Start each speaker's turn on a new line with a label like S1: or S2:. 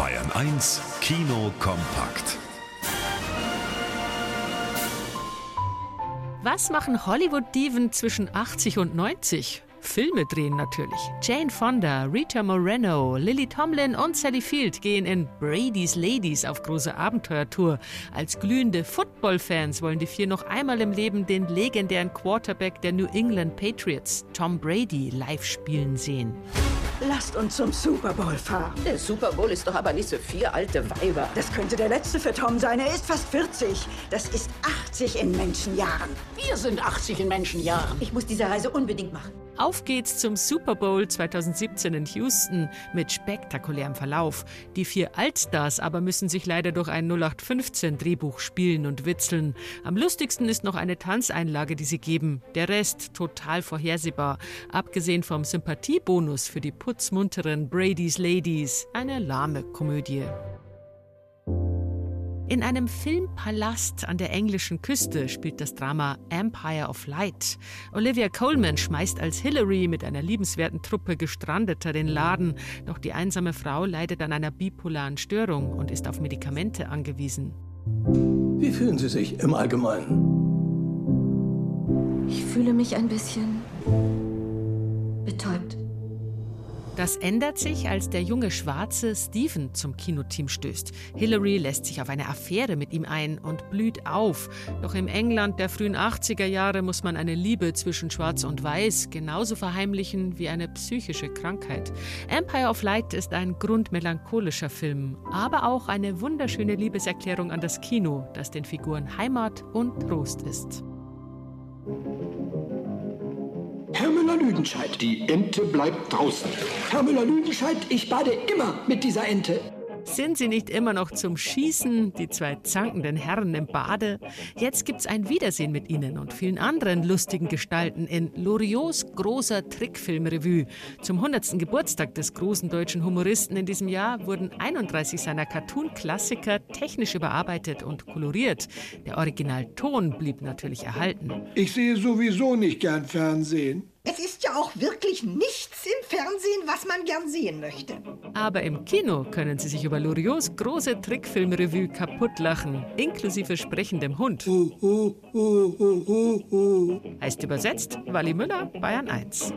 S1: Bayern 1 Kino kompakt.
S2: Was machen Hollywood-Diven zwischen 80 und 90? Filme drehen natürlich. Jane Fonda, Rita Moreno, Lily Tomlin und Sally Field gehen in Brady's Ladies auf große Abenteuertour. Als glühende Football-Fans wollen die vier noch einmal im Leben den legendären Quarterback der New England Patriots, Tom Brady, live spielen sehen.
S3: Lasst uns zum Super Bowl fahren.
S4: Der Super Bowl ist doch aber nicht so vier alte Weiber.
S3: Das könnte der letzte für Tom sein. Er ist fast 40. Das ist 80 in Menschenjahren.
S4: Wir sind 80 in Menschenjahren.
S3: Ich muss diese Reise unbedingt machen.
S2: Auf geht's zum Super Bowl 2017 in Houston mit spektakulärem Verlauf. Die vier Altstars aber müssen sich leider durch ein 0815 Drehbuch spielen und witzeln. Am lustigsten ist noch eine Tanzeinlage, die sie geben. Der Rest total vorhersehbar. Abgesehen vom Sympathiebonus für die putzmunteren Brady's Ladies. Eine lahme Komödie. In einem Filmpalast an der englischen Küste spielt das Drama Empire of Light. Olivia Coleman schmeißt als Hillary mit einer liebenswerten Truppe Gestrandeter den Laden, doch die einsame Frau leidet an einer bipolaren Störung und ist auf Medikamente angewiesen.
S5: Wie fühlen Sie sich im Allgemeinen?
S6: Ich fühle mich ein bisschen betäubt.
S2: Das ändert sich, als der junge Schwarze Stephen zum Kinoteam stößt. Hillary lässt sich auf eine Affäre mit ihm ein und blüht auf. Doch im England der frühen 80er Jahre muss man eine Liebe zwischen Schwarz und Weiß genauso verheimlichen wie eine psychische Krankheit. Empire of Light ist ein grundmelancholischer Film, aber auch eine wunderschöne Liebeserklärung an das Kino, das den Figuren Heimat und Trost ist.
S5: Herr Müller-Lüdenscheid.
S7: Die Ente bleibt draußen.
S5: Herr Müller-Lüdenscheid, ich bade immer mit dieser Ente.
S2: Sind sie nicht immer noch zum Schießen, die zwei zankenden Herren im Bade? Jetzt gibt's ein Wiedersehen mit ihnen und vielen anderen lustigen Gestalten in Loriots großer Trickfilmrevue. Zum 100. Geburtstag des großen deutschen Humoristen in diesem Jahr wurden 31 seiner Cartoon-Klassiker technisch überarbeitet und koloriert. Der Originalton blieb natürlich erhalten.
S8: Ich sehe sowieso nicht gern Fernsehen.
S9: Ist ja auch wirklich nichts im Fernsehen, was man gern sehen möchte.
S2: Aber im Kino können Sie sich über Loriots große Trickfilmrevue kaputtlachen, inklusive sprechendem Hund. Heißt übersetzt Wally Müller, Bayern 1.